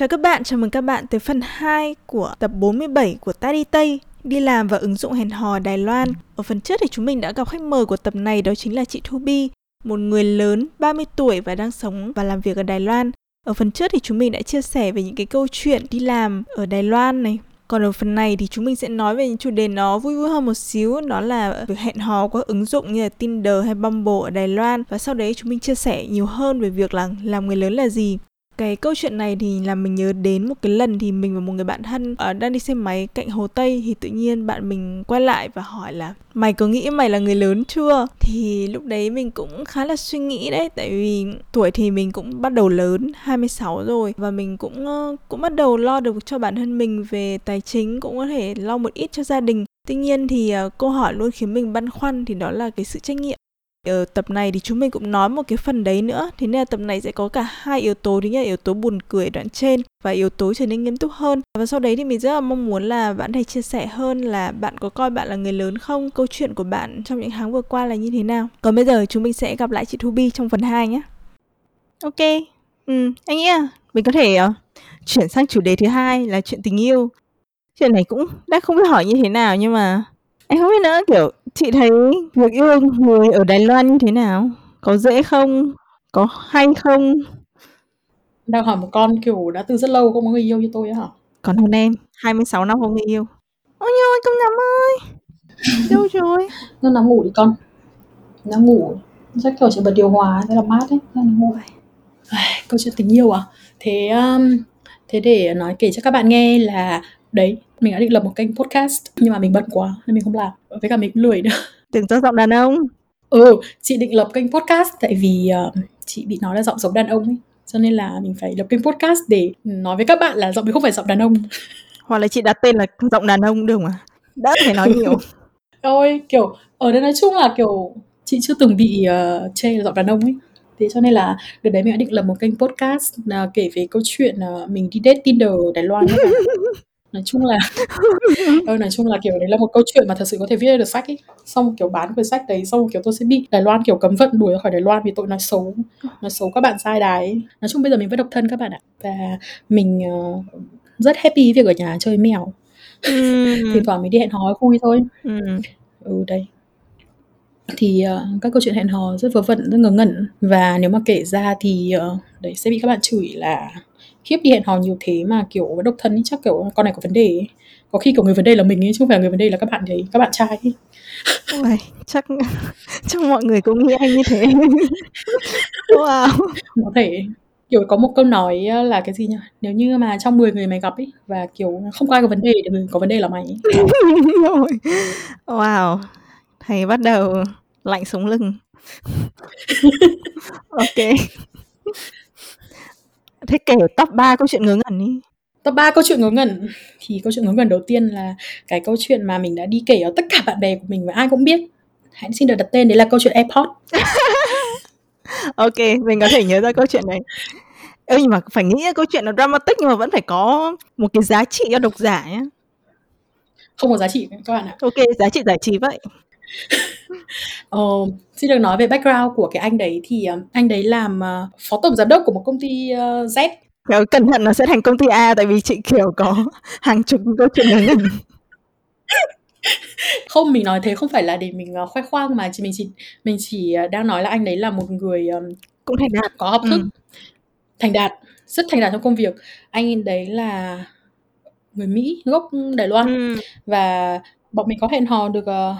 Chào các bạn, chào mừng các bạn tới phần 2 của tập 47 của Tadi Tây đi làm và ứng dụng hẹn hò Đài Loan. Ở phần trước thì chúng mình đã gặp khách mời của tập này đó chính là chị Thu Bi, một người lớn 30 tuổi và đang sống và làm việc ở Đài Loan. Ở phần trước thì chúng mình đã chia sẻ về những cái câu chuyện đi làm ở Đài Loan này. Còn ở phần này thì chúng mình sẽ nói về những chủ đề nó vui vui hơn một xíu Đó là việc hẹn hò qua ứng dụng như là Tinder hay Bumble ở Đài Loan Và sau đấy chúng mình chia sẻ nhiều hơn về việc là làm người lớn là gì cái câu chuyện này thì làm mình nhớ đến một cái lần thì mình và một người bạn thân ở đang đi xe máy cạnh hồ tây thì tự nhiên bạn mình quay lại và hỏi là mày có nghĩ mày là người lớn chưa? Thì lúc đấy mình cũng khá là suy nghĩ đấy, tại vì tuổi thì mình cũng bắt đầu lớn 26 rồi, và mình cũng cũng bắt đầu lo được cho bản thân mình về tài chính, cũng có thể lo một ít cho gia đình. Tuy nhiên thì ờ, câu hỏi luôn khiến mình băn khoăn thì đó là cái sự trách nhiệm ở tập này thì chúng mình cũng nói một cái phần đấy nữa. Thế nên là tập này sẽ có cả hai yếu tố. Thứ nhất là yếu tố buồn cười đoạn trên và yếu tố trở nên nghiêm túc hơn. Và sau đấy thì mình rất là mong muốn là bạn hãy chia sẻ hơn là bạn có coi bạn là người lớn không? Câu chuyện của bạn trong những tháng vừa qua là như thế nào? Còn bây giờ chúng mình sẽ gặp lại chị Thu Bi trong phần 2 nhé. Ok. Ừ, anh nghĩ à mình có thể uh, chuyển sang chủ đề thứ hai là chuyện tình yêu. Chuyện này cũng đã không biết hỏi như thế nào nhưng mà anh không biết nữa kiểu Chị thấy việc yêu người ở Đài Loan như thế nào? Có dễ không? Có hay không? Đang hỏi một con, kiểu, đã từ rất lâu không có người yêu như tôi á hả? Còn hơn em, 26 năm không người yêu. Ôi nhồi, công nắm ơi! Đâu rồi? Nó nằm ngủ đi con. Nó ngủ, chắc kiểu chỉ bật điều hòa thế là mát ấy, nó ngủ. câu chuyện tình yêu à? Thế um, thế để nói kể cho các bạn nghe là đấy mình đã định lập một kênh podcast nhưng mà mình bận quá nên mình không làm. Với cả mình lười nữa. Tưởng cho giọng đàn ông. Ừ chị định lập kênh podcast tại vì uh, chị bị nói là giọng giống đàn ông ấy. Cho nên là mình phải lập kênh podcast để nói với các bạn là giọng mình không phải giọng đàn ông. Hoặc là chị đặt tên là giọng đàn ông được mà. Đỡ phải nói nhiều. Ôi kiểu ở đây nói chung là kiểu chị chưa từng bị uh, chê là giọng đàn ông ấy. Thế cho nên là đợt đấy mình đã định lập một kênh podcast uh, kể về câu chuyện uh, mình đi date Tinder ở Đài Loan nói chung là ừ, nói chung là kiểu đấy là một câu chuyện mà thật sự có thể viết được sách ấy. Xong kiểu bán quyển sách đấy xong kiểu tôi sẽ bị Đài Loan kiểu cấm vận đuổi ra khỏi Đài Loan vì tội nói xấu nói xấu các bạn sai đài ấy. nói chung bây giờ mình vẫn độc thân các bạn ạ. Và mình uh, rất happy việc ở nhà chơi mèo. Thì thoảng mình đi hẹn hò vui thôi. Ừ. Đấy. Thì uh, các câu chuyện hẹn hò rất vớ vẩn rất ngớ ngẩn. Và nếu mà kể ra thì uh, đấy sẽ bị các bạn chửi là khiếp đi hẹn hò nhiều thế mà kiểu độc thân ý, chắc kiểu con này có vấn đề ấy. có khi kiểu người vấn đề là mình ấy chứ không phải là người vấn đề là các bạn đấy các bạn trai ấy. Ôi, chắc chắc mọi người cũng nghĩ anh như thế. Wow. Có thể kiểu có một câu nói là cái gì nhỉ? Nếu như mà trong 10 người mày gặp ấy và kiểu không có ai có vấn đề thì có vấn đề là mày wow. Thầy bắt đầu lạnh sống lưng. Ok Thế kể top 3 câu chuyện ngớ ngẩn đi. Top 3 câu chuyện ngớ ngẩn thì câu chuyện ngớ ngẩn đầu tiên là cái câu chuyện mà mình đã đi kể ở tất cả bạn bè của mình và ai cũng biết. Hãy xin được đặt tên đấy là câu chuyện AirPod. ok, mình có thể nhớ ra câu chuyện này. Ơ nhưng mà phải nghĩ câu chuyện là dramatic nhưng mà vẫn phải có một cái giá trị cho độc giả nhé. Không có giá trị các bạn ạ. Ok, giá trị giải trí vậy. Ờ, xin được nói về background của cái anh đấy thì uh, anh đấy làm uh, phó tổng giám đốc của một công ty uh, Z Kiểu cẩn thận nó sẽ thành công ty A tại vì chị kiểu có hàng chục câu chuyện ngớ ngẩn. Không, mình nói thế không phải là để mình, ờ, khoe khoang mà chỉ mình chỉ mình chỉ, ờ, đang nói là anh đấy là một người, ờm, Cũng thành đạt. có học thức, Ừm. thành đạt, rất thành đạt trong công việc. Anh đấy là người Mỹ, gốc Đài Loan Ừm. và bọn mình có hẹn hò được, ờ,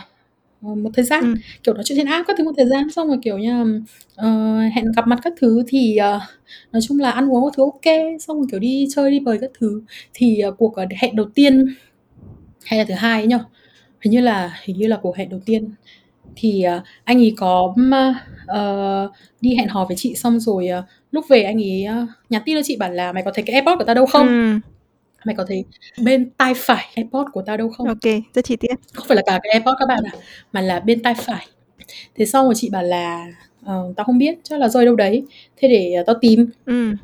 ờ, một thời gian, Ừm. kiểu, nói chuyện trên app các thứ một thời gian, xong rồi, kiểu như là, ờ, hẹn gặp mặt các thứ thì, ờ, nói chung là ăn uống các thứ ô kê, xong rồi, kiểu, đi chơi đi bời các thứ. Thì, ờ, cuộc, ờ, hẹn đầu tiên hay là thứ hai ấy nhỉ? Hình như là hình như là cuộc hẹn đầu tiên thì, ờ, anh ấy có, ơ, ờ, đi hẹn hò với chị xong rồi, ờ, lúc về anh ấy, ơ, nhắn tin cho chị bảo là "Mày có thấy cái AirPods của tao đâu không? Ừm. Mày có thấy bên tai phải AirPods của tao đâu không?" Kê, rất chi tiết. Không phải là cả cái AirPods các bạn ạ, mà là bên tai phải. Thế xong rồi chị bảo là "Ờ, tao không biết, chắc là rơi đâu đấy, thế để, ờ, tao tìm." Ừm.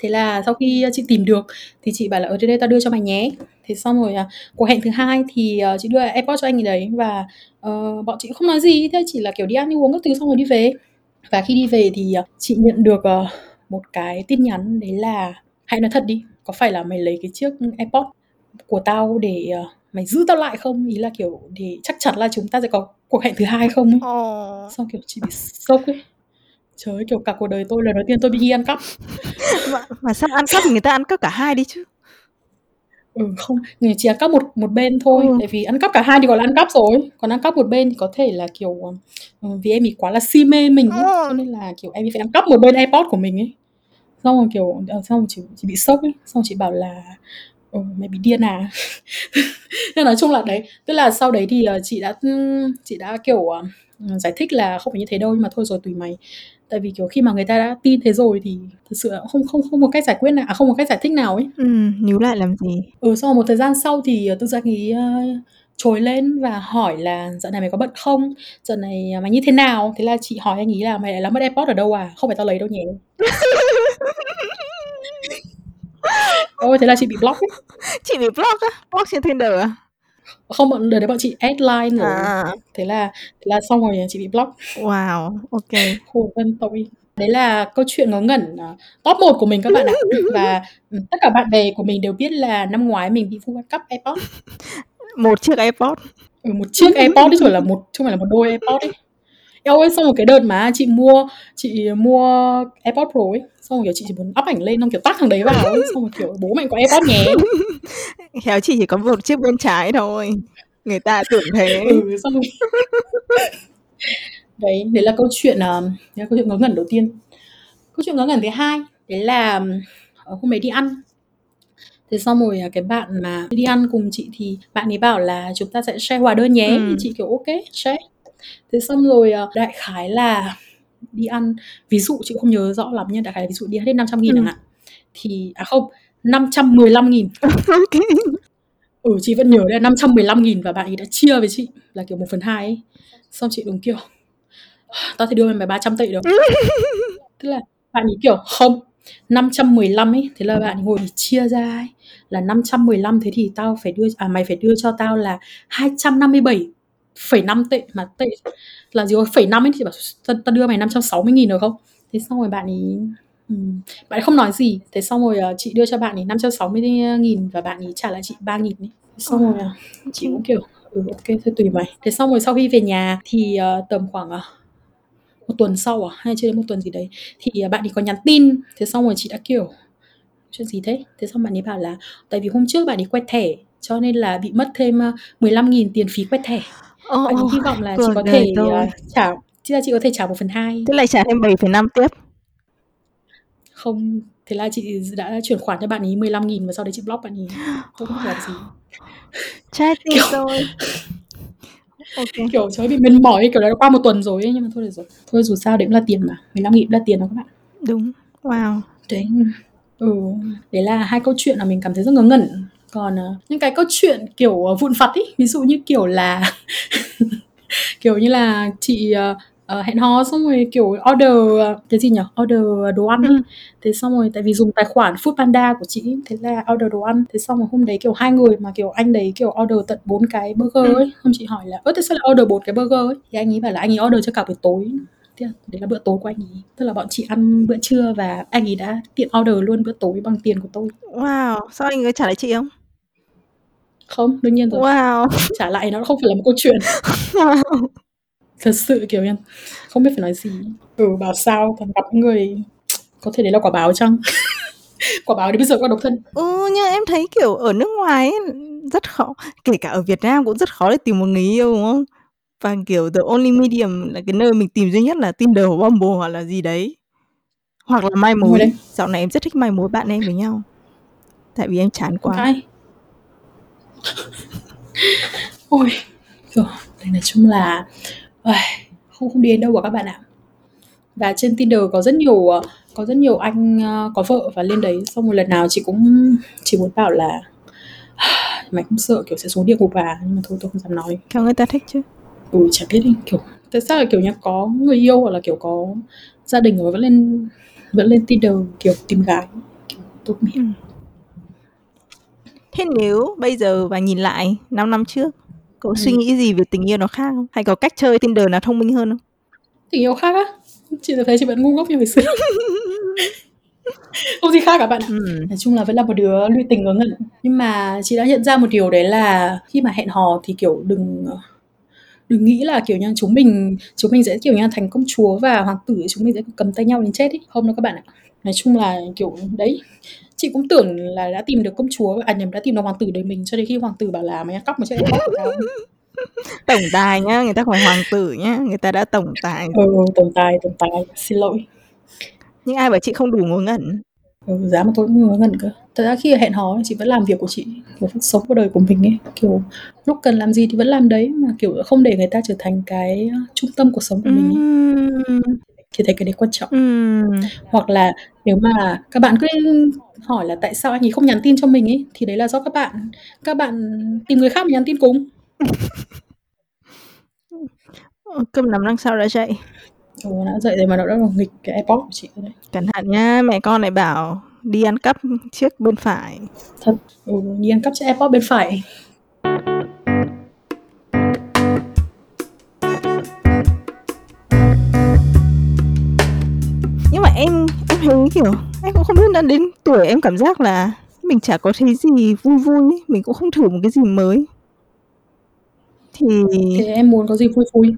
Thế là sau khi, chị tìm được thì chị bảo là "Ờ, thế đây tao đưa cho mày nhé." Thế xong rồi, à, cuộc hẹn thứ hai thì, ờ, chị đưa AirPods cho anh ấy đấy và, ờ, bọn chị không nói gì, thế chỉ là, kiểu, đi ăn đi uống các thứ xong rồi đi về. Và khi đi về thì, ờ, chị nhận được, ờ, một cái tin nhắn đấy là "Hãy nói thật đi, có phải là mày lấy cái chiếc AirPods của tao để, ờ, mày giữ tao lại không? Ý là, kiểu, để chắc chắn là chúng ta sẽ có cuộc hẹn thứ hai không ấy?" Ồ. Xong, kiểu, chị bị sốc ấy. Trời ơi, kiểu, cả cuộc đời tôi lần đầu tiên tôi bị ăn cắp. Mà mà sao ăn cắp thì người ta ăn cắp cả hai đi chứ. Ừ, không, người chỉ ăn cắp một một bên thôi, Ừ. tại vì ăn cắp cả hai thì gọi là ăn cắp rồi, còn ăn cắp một bên thì có thể là, kiểu, ờ, ờ, vì em ấy quá là si mê mình ấy, cho nên là, kiểu, em ấy phải ăn cắp một bên AirPods của mình ấy. Xong rồi, kiểu, ờ, xong rồi chị chị bị sốc ấy, xong chị bảo là "Ừ, mày bị điên à?" Nhưng nói chung là đấy, tức là sau đấy thì, ờ, chị đã, ưm, chị đã, kiểu, ờ, giải thích là "Không phải như thế đâu, nhưng mà thôi rồi tùy mày." Tại vì, kiểu, khi mà người ta đã tin thế rồi thì thực sự là không không không có cách giải quyết nào à, không có cách giải thích nào ấy. Ừm, níu lại làm gì? Ừ, rồi một thời gian sau thì, tự anh ấy, ơ, trồi lên và hỏi là "Dạo này mày có bận không? Dạo này, à, mày như thế nào?" Thế là chị hỏi anh ấy là "Mày lại làm mất AirPods ở đâu à? Không phải tao lấy đâu nhé." Ôi, thế là chị bị block ấy. Chị bị block á? Block trên Tinder à? Không, bọn đợt đấy bọn chị add line rồi. À. Thế là thế là xong rồi chị bị block. Wow, kê. Khổ thân tôi. Đấy là câu chuyện ngớ ngẩn, ờ, top 1 của mình các bạn ạ. Và, ừm, tất cả bạn bè của mình đều biết là năm ngoái mình bị Phu ăn cắp. Một chiếc AirPods. Ừ, một chiếc AirPods ấy chứ phải là một chứ không phải là một đôi AirPods ấy. Eo ơi, xong rồi cái đợt mà chị mua chị mua AirPods Pro ấy, xong rồi, kiểu, chị chỉ muốn up ảnh lên xong, kiểu, tag thằng đấy vào ấy, xong rồi, kiểu, "Bố mày có AirPods nhé." Khéo chị chỉ có một chiếc bên trái thôi, người ta tưởng thế. Ừ, xong rồi Đấy, đấy là câu chuyện, ờ, đấy là câu chuyện ngớ ngẩn đầu tiên. Câu chuyện ngớ ngẩn thứ hai, đấy là, ờ, hôm đấy đi ăn. Thế xong rồi, à, cái bạn mà đi ăn cùng chị thì bạn ấy bảo là "Chúng ta sẽ share hóa đơn nhé." Thì Ừm. chị, kiểu, "Ô kê, share." Thế xong rồi, ờ, đại khái là đi ăn, ví dụ chị không nhớ rõ lắm nha, đại khái là ví dụ đi hết 500.000 chẳng Ừm. hạn, thì à, không, 515.000. Ô kê. Ừ, chị vẫn nhớ là 515.000 và bạn ấy đã chia với chị là, kiểu, 1/2 ấy. Xong chị đúng kiểu "Tao thể đưa mày 300 tệ được." Tức là bạn ấy, kiểu, "Không, 515 ấy." Thế là bạn ấy ngồi chia ra ấy, là 515 thế thì tao phải đưa à, "Mày phải đưa cho tao là 257,5 tệ." Mà tệ là gì, phẩy năm ấy, chị bảo "Tao tao đưa mày 560.000 được không?" Thế xong rồi bạn ấy, bạn ấy không nói gì. Thế xong rồi, ờ, chị đưa cho bạn ấy 560.000 và bạn ấy trả lại chị 3.000 ấy. Xong rồi, à, chị cũng, kiểu, "Ừ, kê, thôi tùy mày." Thế xong rồi sau khi về nhà thì, ờ, tầm khoảng, à, 1 tuần sau à, hay chưa đến 1 tuần gì đấy, thì, à, bạn ấy có nhắn tin, thế xong rồi chị đã, kiểu "Chuyện gì thế?" Thế xong bạn ấy bảo là tại vì hôm trước bạn ấy quẹt thẻ, cho nên là bị mất thêm, ơ, 15.000 tiền phí quẹt thẻ. Ồ, Bạn ấy hy vọng là chị có thể, tôi. ờ, trả thế là chị có thể trả 1/2. Thế lại trả thêm 7,5 tiếp. Không, thế là chị đã chuyển khoản cho bạn ấy 15.000 và sau đấy chị block bạn ấy. Tôi không làm gì. Tim Kiểu tôi. Ô kê. Kiểu, ơi, bị mệt mỏi kiểu, đã qua 1 tuần rồi ấy, nhưng mà thôi được rồi. Thôi dù sao đấy cũng là tiền mà, 15.000 cũng là tiền mà các bạn. Đúng, wow. Đấy, ừ, đấy là hai câu chuyện mà mình cảm thấy rất ngớ ngẩn. Còn, ờ, những cái câu chuyện, kiểu, ờ, vụn vặt ấy, ví dụ như, kiểu là, kiểu như là, chị, ờ, ờ, hẹn hò xong rồi, kiểu, order, ờ, cái gì nhỉ, order đồ ăn. Ừm. Thế xong rồi tại vì dùng tài khoản Foodpanda của chị thế là order đồ ăn. Thế xong rồi hôm đấy, kiểu, hai người mà, kiểu, anh đấy, kiểu, order tận 4 cái burger Ừm. ấy. Xong chị hỏi là "Ơ, tại sao lại order 4 cái burger ấy?" Thì anh ấy bảo là anh ấy order cho cả buổi tối. Thế là- đấy là bữa tối của anh ấy tức là bọn chị ăn bữa trưa và anh ấy đã tiện order luôn bữa tối bằng tiền của tôi Wow, sao anh ấy trả lại chị không? không đương nhiên rồi Wow. trả lại nó không phải là một câu chuyện wow. thật sự kiểu em không biết phải nói gì ừ bảo sao toàn gặp người có thể đấy là quả báo chăng quả báo đến bây giờ còn độc thân Ừ, nhưng em thấy kiểu ở nước ngoài ấy, rất khó, kể cả ở Việt Nam cũng rất khó để tìm một người yêu đúng không? Và kiểu the only medium là cái nơi mình tìm duy nhất là Tinder hoặc Bumble hoặc là gì đấy. Hoặc là mai mối. đấy. Dạo này em rất thích mai mối bạn em với nhau. Tại vì em chán quá. Ai? ôi đây nói chung là không không đi đến đâu cả các bạn ạ và trên Tinder có rất nhiều có rất nhiều anh ờ, có vợ và lên đấy xong một lần nào chị cũng chỉ muốn bảo là mày không sợ kiểu sẽ xuống địa ngục à nhưng mà thôi tôi không dám nói Theo người ta thích chứ. Ừ chả biết đi kiểu tại sao là kiểu như có người yêu hoặc là kiểu có gia đình rồi vẫn lên vẫn lên Tinder kiểu tìm gái kiểu, tôi không hiểu Thế nếu bây giờ và nhìn lại 5 năm trước, cậu suy Ừ. nghĩ gì về tình yêu nó khác không? Hay có cách chơi Tinder nào thông minh hơn không? tình yêu khác á chị thấy chị vẫn ngu ngốc như hồi xưa không gì khác cả bạn ạ Ừ. nói chung là vẫn là một đứa lụy tình ngớ ngẩn nhưng mà chị đã nhận ra một điều đấy là khi mà hẹn hò thì kiểu đừng đừng nghĩ là kiểu như chúng mình chúng mình sẽ kiểu như thành công chúa và hoàng tử chúng mình sẽ cầm tay nhau đến chết ấy không đâu các bạn ạ. Nói chung là kiểu đấy. Chị cũng tưởng là đã tìm được công chúa à nhầm đã tìm được hoàng tử đời mình cho đến khi hoàng tử bảo là mày AirPods của tao Tổng tài nhá, người ta phải hoàng tử nhá, người ta đã tổng tài. ừ tổng tài tổng tài. Xin lỗi. Nhưng ai bảo chị không đủ ngớ ngẩn? Ừ, giá mà tôi cũng ngớ ngẩn cơ. Thật ra khi hẹn hò chị vẫn làm việc của chị kiểu sống cuộc đời của mình ấy. Kiểu lúc cần làm gì thì vẫn làm đấy mà kiểu không để người ta trở thành cái uh, trung tâm cuộc sống của mình ấy. Thì thấy cái đấy quan trọng. Hoặc là nếu mà các bạn cứ hỏi là tại sao anh ấy không nhắn tin cho mình ấy thì đấy là do các bạn các bạn tìm người khác mà nhắn tin cùng. Ờ, Cơm nắm đằng sau đã chạy. Ừ, đã dậy rồi mà nó đã còn nghịch cái AirPods của chị rồi đấy Cẩn thận nhá, mẹ con lại bảo đi ăn cắp chiếc bên phải. thật ừ, đi ăn cắp chiếc AirPods bên phải Nhưng mà em em thấy kiểu em cũng không biết đã đến tuổi em cảm giác là mình chả có thấy gì vui vui ấy. mình cũng không thử một cái gì mới. Thì thì em muốn có gì vui vui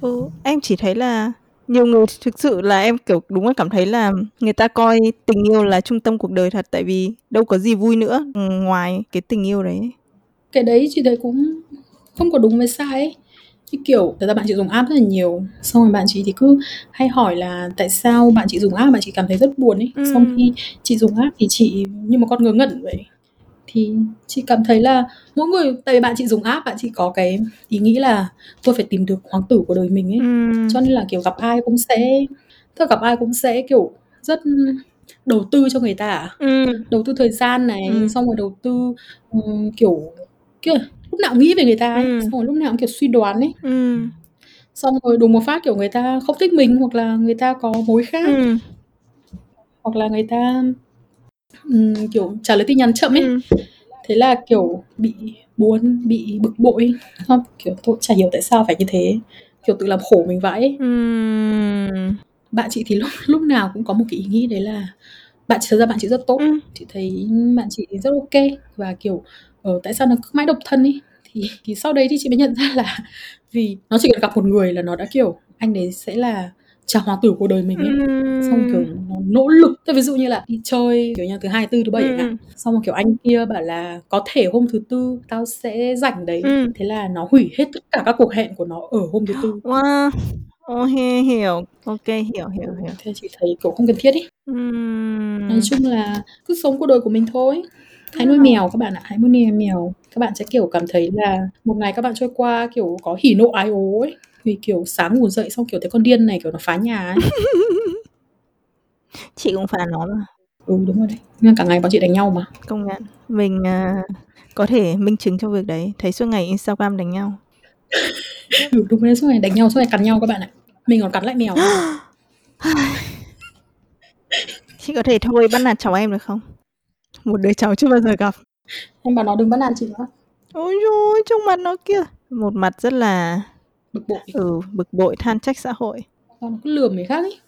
ừ, em chỉ thấy là nhiều người thực sự là em kiểu đúng là cảm thấy là người ta coi tình yêu là trung tâm cuộc đời thật tại vì đâu có gì vui nữa ngoài cái tình yêu đấy. cái đấy chị thấy cũng không có đúng với sai ấy Cái kiểu thật ra bạn chị dùng app rất là nhiều xong rồi bạn chị thì cứ hay hỏi là tại sao bạn chị dùng app bạn chị cảm thấy rất buồn ấy Ừ. xong khi chị dùng app thì chị như một con ngớ ngẩn vậy thì chị cảm thấy là mỗi người tại vì bạn chị dùng app bạn chị có cái ý nghĩ là tôi phải tìm được hoàng tử của đời mình ấy Ừm. cho nên là kiểu gặp ai cũng sẽ là gặp ai cũng sẽ kiểu rất đầu tư cho người ta à Ừm. đầu tư thời gian này Ừ. xong rồi đầu tư ừm, kiểu kiểu lúc nào cũng nghĩ về người ta ấy Ừ. xong rồi lúc nào cũng kiểu suy đoán ấy Ừm. xong rồi đùng một phát kiểu người ta không thích mình hoặc là người ta có mối khác Ừm. hoặc là người ta ừm, kiểu trả lời tin nhắn chậm ấy Ừm. thế là kiểu bị buồn bị bực bội không kiểu tôi chả hiểu tại sao phải như thế kiểu tự làm khổ mình vậy ấy. Ừm. bạn chị thì lúc lúc nào cũng có một cái ý nghĩ đấy là bạn chị thật ra bạn chị rất tốt Ừm. chị thấy bạn chị rất ok và kiểu ờ, tại sao nó cứ mãi độc thân ấy thì thì sau đấy thì chị mới nhận ra là vì nó chỉ cần gặp một người là nó đã kiểu anh đấy sẽ là chàng hoàng tử của đời mình ấy. Xong kiểu nó nỗ lực. Tức ví dụ như là đi chơi kiểu như thứ hai tư thứ bảy chẳng hạn xong rồi kiểu anh kia bảo là có thể hôm thứ tư tao sẽ rảnh đấy. Ừ. thế là nó hủy hết tất cả các cuộc hẹn của nó ở hôm thứ tư. Wow. Hi- hiểu. Ok, hiểu, hiểu, hiểu. thế chị thấy kiểu không cần thiết ý. Ừm. nói chung là cứ sống cuộc đời của mình thôi. Hãy nuôi mèo các bạn ạ hãy nuôi mèo. Các bạn sẽ kiểu cảm thấy là một ngày các bạn trôi qua kiểu có hỉ nộ ái ố ấy vì kiểu sáng ngủ dậy xong kiểu thấy con điên này kiểu nó phá nhà ấy Chị cũng phá nó mà, ừ đúng rồi đấy nhưng cả ngày bọn chị đánh nhau mà công nhận. Mình à, có thể minh chứng cho việc đấy. Thấy suốt ngày Instagram đánh nhau. ừ đúng đấy suốt ngày đánh nhau suốt ngày cắn nhau các bạn ạ mình còn cắn lại mèo. Chị có thể thôi bắt nạt cháu em được không? Một đứa cháu chưa bao giờ gặp. em bảo nó đừng bắt nạt chị nữa Ôi dồi, trông mặt nó kia. Một mặt rất là bực bội. Ừ, bực bội than trách xã hội. nó cứ lừa người khác ấy.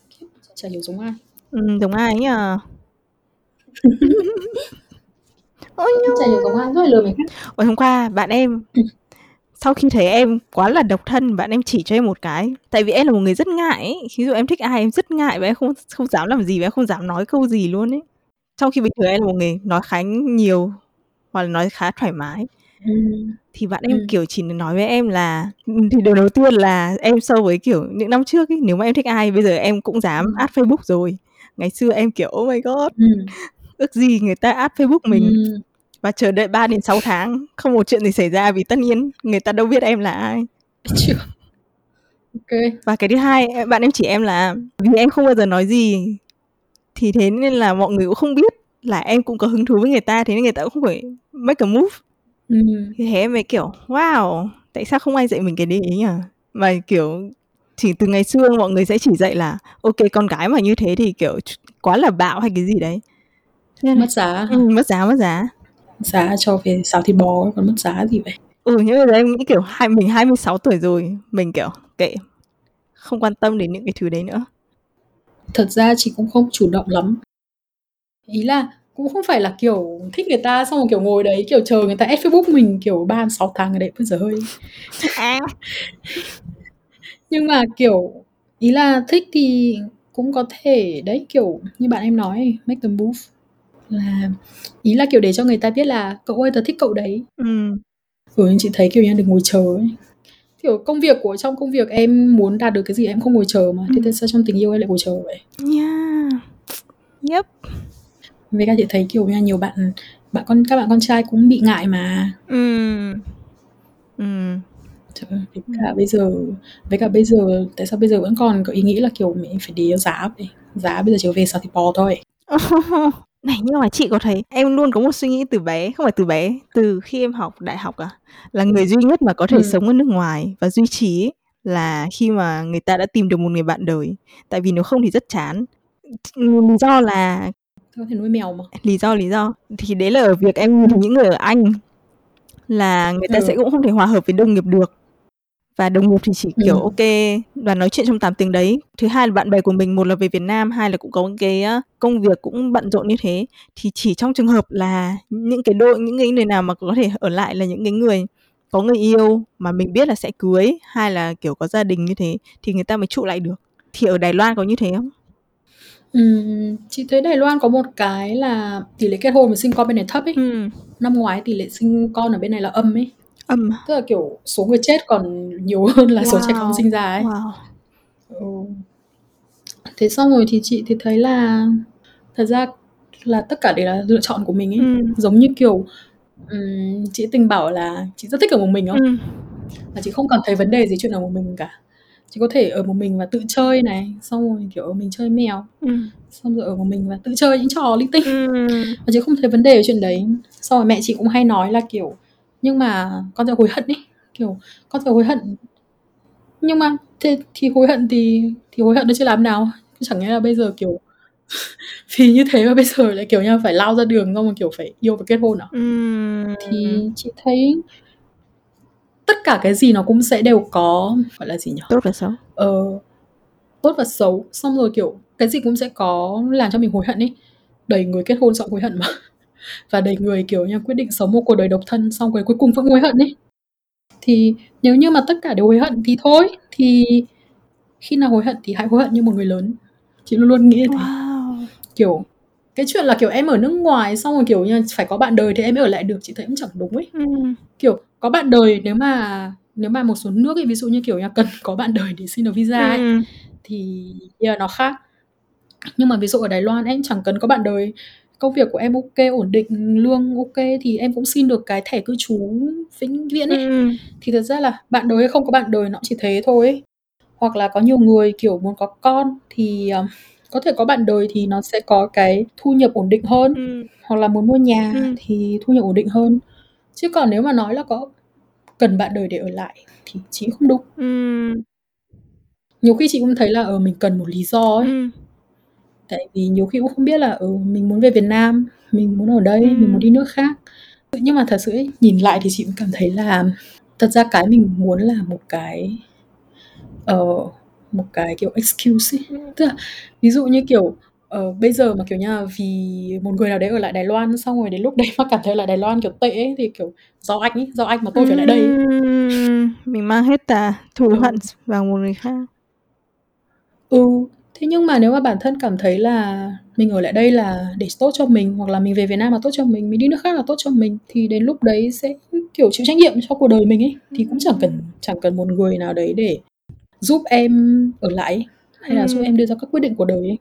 Chả hiểu giống ai. Ừ, giống ai nhờ ôi chả hiểu giống ai rất là lừa người khác. Ôi hôm qua bạn em sau khi thấy em quá là độc thân bạn em chỉ cho em một cái. Tại vì em là một người rất ngại ấy. ví dụ em thích ai em rất ngại và em không không dám làm gì và em không dám nói câu gì luôn ấy. Trong khi bình thường em là một người nói khá nhiều hoặc là nói khá thoải mái thì bạn em Ừ. kiểu chỉ nói với em là thì điều đầu tiên là em so với kiểu những năm trước ấy nếu mà em thích ai bây giờ em cũng dám Ừ. add Facebook rồi ngày xưa em kiểu oh my god Ừ. ước gì người ta add Facebook mình Ừ. và chờ đợi 3 đến 6 tháng không một chuyện gì xảy ra vì tất nhiên người ta đâu biết em là ai Chưa. ok và cái thứ hai bạn em chỉ em là vì em không bao giờ nói gì thì thế nên là mọi người cũng không biết là em cũng có hứng thú với người ta thế nên người ta cũng không phải make a move ừ. thì thế mới kiểu wow tại sao không ai dạy mình cái đấy nhỉ? Mà kiểu chỉ từ ngày xưa mọi người sẽ chỉ dạy là ok con gái mà như thế thì kiểu quá là bạo hay cái gì đấy. Thế nên là- mất giá ừ, mất giá mất giá. Giá cho về xào thịt bò ấy, còn mất giá gì vậy? Ừ nhưng bây giờ em nghĩ kiểu hai mình 26 tuổi rồi mình kiểu kệ không quan tâm đến những cái thứ đấy nữa. Thật ra chị cũng không chủ động lắm. Ý là cũng không phải là kiểu thích người ta xong rồi kiểu ngồi đấy kiểu chờ người ta add facebook mình kiểu ba sáu tháng ở đấy bây giờ hơi à. nhưng mà kiểu ý là thích thì cũng có thể đấy kiểu như bạn em nói make them move. Là ý là kiểu để cho người ta biết là cậu ơi tớ thích cậu đấy. Ừ. ừ chị thấy kiểu như đừng ngồi chờ ấy. Kiểu công việc của trong công việc em muốn đạt được cái gì em không ngồi chờ mà. Thế Ừ. tại sao trong tình yêu em lại ngồi chờ vậy? Yeah. Yep với cả chị thấy kiểu như là nhiều bạn bạn con các bạn con trai cũng bị ngại mà ừ. Ừ. Trời với cả bây giờ với cả bây giờ tại sao bây giờ vẫn còn có ý nghĩ là kiểu mình phải để ý giá vậy giá bây giờ chỉ có về xào thịt bò thôi này nhưng mà chị có thấy em luôn có một suy nghĩ từ bé không phải từ bé từ khi em học đại học à là người duy nhất mà có thể Ừ. sống ở nước ngoài và duy trì ấy, là khi mà người ta đã tìm được một người bạn đời tại vì nếu không thì rất chán lý do là có thể nuôi mèo mà lý do lý do thì đấy là ở việc em nhìn những người ở Anh là người ta Ừ. sẽ cũng không thể hòa hợp với đồng nghiệp được và đồng nghiệp thì chỉ kiểu Ừ. ok và nói chuyện trong 8 tiếng đấy thứ hai là bạn bè của mình một là về Việt Nam hai là cũng có cái công việc cũng bận rộn như thế thì chỉ trong trường hợp là những cái đôi những cái người nào mà có thể ở lại là những cái người có người yêu mà mình biết là sẽ cưới hay là kiểu có gia đình như thế thì người ta mới trụ lại được thì ở Đài Loan có như thế không? Ừm, chị thấy Đài Loan có một cái là tỷ lệ kết hôn và sinh con bên này thấp ấy Ừ. năm ngoái tỷ lệ sinh con ở bên này là âm ấy Âm. tức là kiểu số người chết còn nhiều hơn là số trẻ con Wow. sinh ra ấy Wow. ừ. thế xong rồi thì chị thì thấy là thật ra là tất cả đều là lựa chọn của mình ấy Ừ. giống như kiểu ừm, chị tình bảo là chị rất thích ở một mình không Ừ. và chị không cảm thấy vấn đề gì chuyện ở một mình cả chị có thể ở một mình và tự chơi này xong rồi kiểu ở mình chơi mèo. Ừ. xong rồi ở một mình và tự chơi những trò linh tinh. Ừ. và chị không thấy vấn đề ở chuyện đấy. Xong rồi mẹ chị cũng hay nói là kiểu nhưng mà con sẽ hối hận ấy. Kiểu con sẽ hối hận. Nhưng mà thế thì hối hận thì thì hối hận nó chưa làm nào. Chẳng nghĩa là bây giờ kiểu vì như thế mà bây giờ lại kiểu như phải lao ra đường xong rồi kiểu phải yêu và kết hôn à? Ừ. thì chị thấy tất cả cái gì nó cũng sẽ đều có gọi là gì nhỉ? Tốt và xấu. Ờ, tốt và xấu. Xong rồi kiểu cái gì cũng sẽ có làm cho mình hối hận ấy. Đầy người kết hôn xong hối hận mà. Và đầy người kiểu như quyết định sống một cuộc đời độc thân xong rồi cuối cùng vẫn hối hận ấy. Thì nếu như mà tất cả đều hối hận thì thôi. Thì khi nào hối hận thì hãy hối hận như một người lớn. Chị luôn luôn nghĩ thế. Wow. Kiểu cái chuyện là kiểu em ở nước ngoài xong rồi kiểu như phải có bạn đời thì em mới ở lại được chị thấy cũng chẳng đúng ấy ừ. kiểu có bạn đời nếu mà nếu mà một số nước ấy ví dụ như kiểu như cần có bạn đời để xin được visa ấy Ừ. thì yeah, nó khác nhưng mà ví dụ ở Đài Loan em chẳng cần có bạn đời công việc của em ok ổn định lương ok thì em cũng xin được cái thẻ cư trú vĩnh viễn ấy Ừ. thì thật ra là bạn đời hay không có bạn đời nó chỉ thế thôi ấy. hoặc là có nhiều người kiểu muốn có con thì um, có thể có bạn đời thì nó sẽ có cái thu nhập ổn định hơn Ừ. hoặc là muốn mua nhà Ừ. thì thu nhập ổn định hơn chứ còn nếu mà nói là có cần bạn đời để ở lại thì chị không đúng Ừ. nhiều khi chị cũng thấy là ở mình cần một lý do ấy Ừ. tại vì nhiều khi cũng không biết là ừ, mình muốn về Việt Nam mình muốn ở đây Ừ. mình muốn đi nước khác nhưng mà thật sự ấy, nhìn lại thì chị cũng cảm thấy là thật ra cái mình muốn là một cái ờ, một cái, kiểu, excuse ấy. Tức là ví dụ như, kiểu, ờ, bây giờ mà, kiểu như là, vì một người nào đấy ở lại Đài Loan, xong rồi đến lúc đấy mà cảm thấy là Đài Loan, kiểu, tệ ấy, thì, kiểu, do anh ấy, do anh mà tôi phải lại đây ấy. Mình mang hết tà thù Ừ. hận vào một người khác. Ừ, thế nhưng mà nếu mà bản thân cảm thấy là mình ở lại đây là để tốt cho mình, hoặc là mình về Việt Nam là tốt cho mình, mình đi nước khác là tốt cho mình, thì đến lúc đấy sẽ, kiểu, chịu trách nhiệm cho cuộc đời mình ấy. Thì cũng chẳng cần chẳng cần một người nào đấy để giúp em ở lại ấy, hay là giúp em đưa ra các quyết định của đời ấy.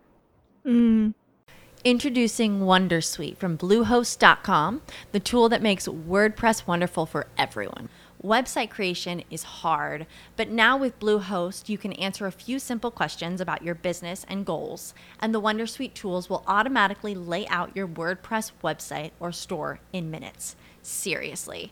Ừm. Introducing Wondersuite from Bluehost.com, the tool that makes WordPress wonderful for everyone. Website creation is hard, but now with Bluehost, you can answer a few simple questions about your business and goals, and the Wondersuite tools will automatically lay out your WordPress website or store in minutes. Seriously.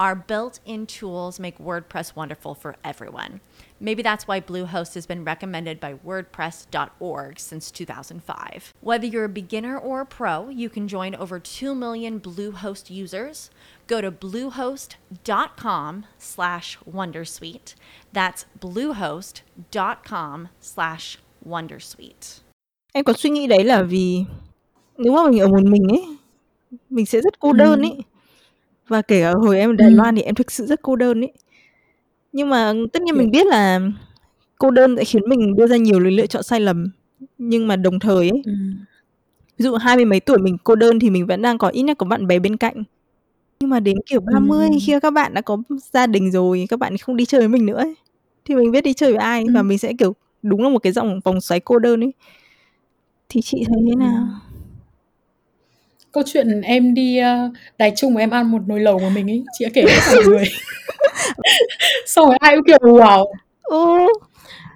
our built in tools make WordPress wonderful for everyone. Maybe that's why Bluehost has been recommended by WordPress.org since 2005. Whether you're a beginner or a pro, you can join over 2 million Bluehost users. Go to bluehost.com slash Wondersuite. That's bluehost.com slash Wondersuite. Em có suy nghĩ đấy là vì nếu mà mình ở một mình ấy, mình sẽ rất cô đơn ấy. Và kể cả hồi em ở Đài Ừm. Loan thì em thực sự rất cô đơn ấy. Nhưng mà tất nhiên Hiểu. mình biết là cô đơn sẽ khiến mình đưa ra nhiều lựa chọn sai lầm. Nhưng mà đồng thời ấy, Ừm. ví dụ hai mươi mấy tuổi mình cô đơn thì mình vẫn đang có ít nhất có bạn bè bên cạnh. Nhưng mà đến kiểu 30 Ừm. khi các bạn đã có gia đình rồi, các bạn không đi chơi với mình nữa ấy, thì mình biết đi chơi với ai và Ừm. mình sẽ, kiểu, đúng là một cái dòng vòng xoáy cô đơn ấy. Thì chị thấy thế nào? Ừm. Câu chuyện em đi, ơ, Đài Trung và em ăn một nồi lẩu một mình ấy, chị đã kể cho mọi người. Xong rồi ai cũng, kiểu, wow, Ừ.